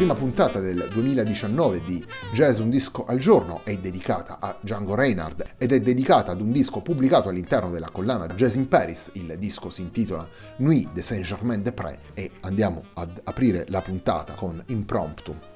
Prima puntata del 2019 di Jazz Un Disco al Giorno è dedicata a Django Reinhardt ed è dedicata ad un disco pubblicato all'interno della collana Jazz in Paris. Il disco si intitola Nuit de Saint-Germain-des-Prés e andiamo ad aprire la puntata con Impromptu.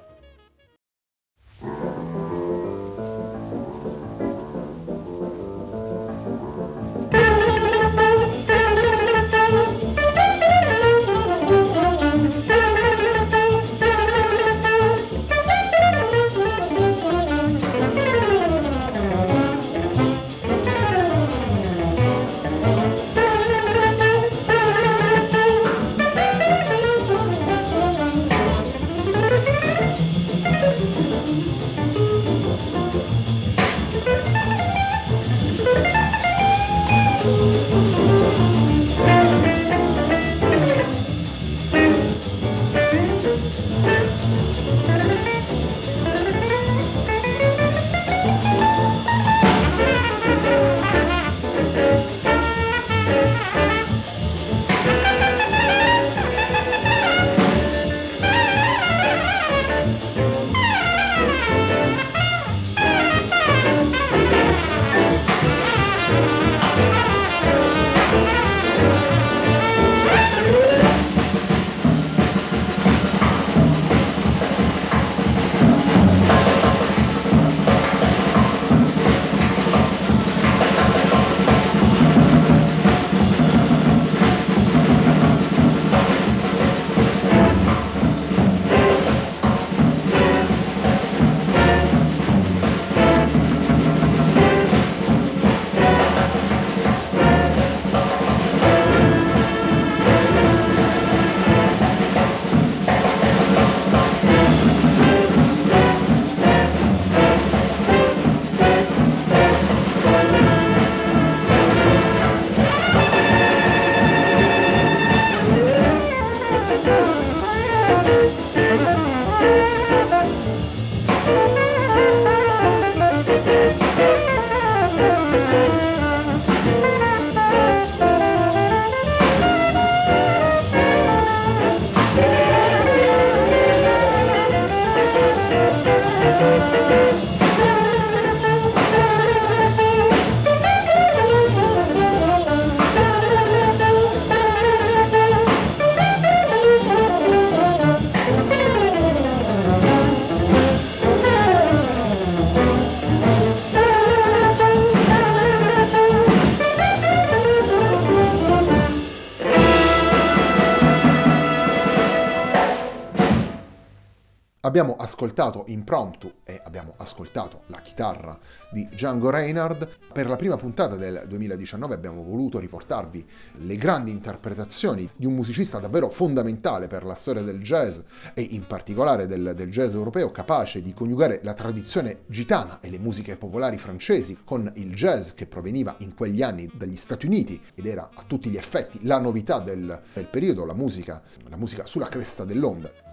Abbiamo ascoltato Impromptu e abbiamo ascoltato la chitarra di Django Reinhardt. Per la prima puntata del 2019 abbiamo voluto riportarvi le grandi interpretazioni di un musicista davvero fondamentale per la storia del jazz e in particolare del, del jazz europeo, capace di coniugare la tradizione gitana e le musiche popolari francesi con il jazz che proveniva in quegli anni dagli Stati Uniti ed era a tutti gli effetti la novità del, del periodo, la musica, la musica sulla cresta dell'onda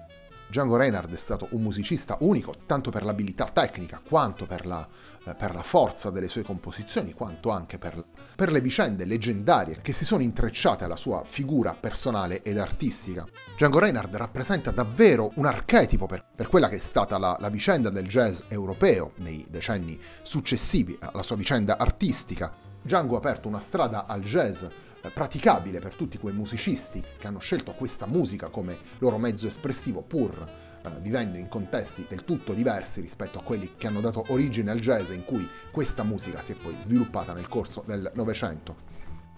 Django Reinhardt è stato un musicista unico, tanto per l'abilità tecnica quanto per la, eh, per la forza delle sue composizioni, quanto anche per, per, le vicende leggendarie che si sono intrecciate alla sua figura personale ed artistica. Django Reinhardt rappresenta davvero un archetipo per, per quella che è stata la, la vicenda del jazz europeo nei decenni successivi alla sua vicenda artistica. Django ha aperto una strada al jazz praticabile per tutti quei musicisti che hanno scelto questa musica come loro mezzo espressivo pur eh, vivendo in contesti del tutto diversi rispetto a quelli che hanno dato origine al jazz in cui questa musica si è poi sviluppata nel corso del Novecento.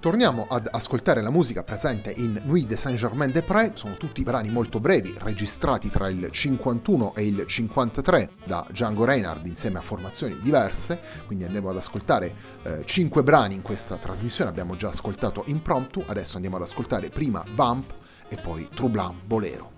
Torniamo ad ascoltare la musica presente in Nuit de Saint-Germain-des-Prés, sono tutti brani molto brevi, registrati tra il 51 e il 53 da Django Reinhardt insieme a formazioni diverse, quindi andiamo ad ascoltare eh, 5 brani in questa trasmissione, abbiamo già ascoltato Impromptu, adesso andiamo ad ascoltare prima Vamp e poi Troublant Bolero.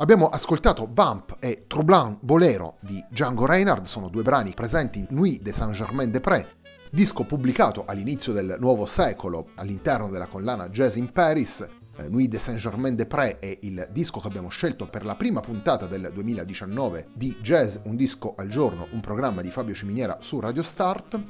Abbiamo ascoltato Vamp e Troublant Bolero di Django Reinhardt, sono due brani presenti in Nuit de Saint-Germain-des-Prés, disco pubblicato all'inizio del nuovo secolo all'interno della collana Jazz in Paris. Eh, Nuit de Saint-Germain-des-Prés è il disco che abbiamo scelto per la prima puntata del 2019 di Jazz Un disco al giorno, un programma di Fabio Ciminiera su Radio Start.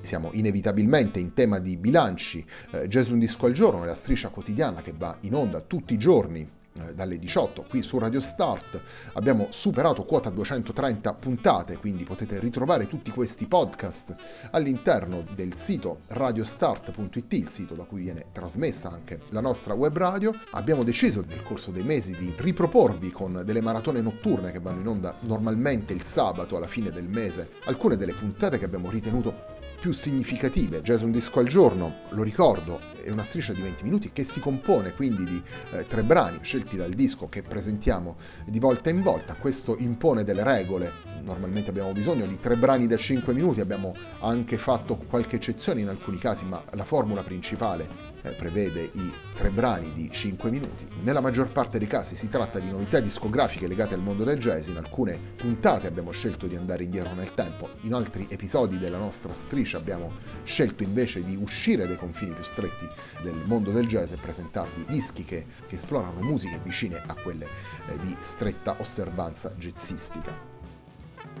Siamo inevitabilmente in tema di bilanci, eh, Jazz Un disco al giorno è la striscia quotidiana che va in onda tutti i giorni dalle 18 qui su Radio Start. Abbiamo superato quota 230 puntate, quindi potete ritrovare tutti questi podcast all'interno del sito radiostart.it, il sito da cui viene trasmessa anche la nostra web radio. Abbiamo deciso nel corso dei mesi di riproporvi con delle maratone notturne che vanno in onda normalmente il sabato alla fine del mese alcune delle puntate che abbiamo ritenuto più significative. Jazz un disco al giorno, lo ricordo, è una striscia di 20 minuti che si compone quindi di eh, tre brani scelti dal disco che presentiamo di volta in volta. Questo impone delle regole, normalmente abbiamo bisogno di tre brani da 5 minuti, abbiamo anche fatto qualche eccezione in alcuni casi, ma la formula principale eh, prevede i tre brani di 5 minuti. Nella maggior parte dei casi si tratta di novità discografiche legate al mondo del jazz, in alcune puntate abbiamo scelto di andare indietro nel tempo, in altri episodi della nostra striscia abbiamo scelto invece di uscire dai confini più stretti del mondo del jazz e presentarvi dischi che, che esplorano musiche vicine a quelle eh, di stretta osservanza jazzistica.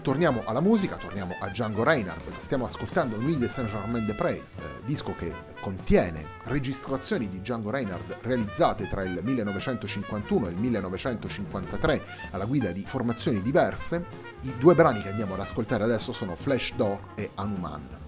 Torniamo alla musica, torniamo a Django Reinhardt, stiamo ascoltando Nuit de Saint-Germain-des-Prés, eh, disco che contiene registrazioni di Django Reinhardt realizzate tra il 1951 e il 1953 alla guida di formazioni diverse. I due brani che andiamo ad ascoltare adesso sono Flash d'Or e Hanuman.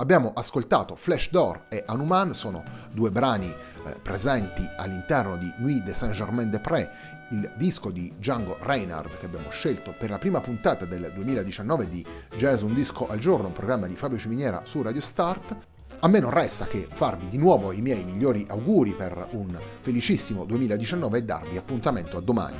Abbiamo ascoltato Flash Door e Hanuman, sono due brani eh, presenti all'interno di Nuit de Saint-Germain-des-Prés, il disco di Django Reinhardt che abbiamo scelto per la prima puntata del 2019 di Jazz Un Disco al Giorno, un programma di Fabio Ciminiera su Radio Start. A me non resta che farvi di nuovo i miei migliori auguri per un felicissimo 2019 e darvi appuntamento a domani.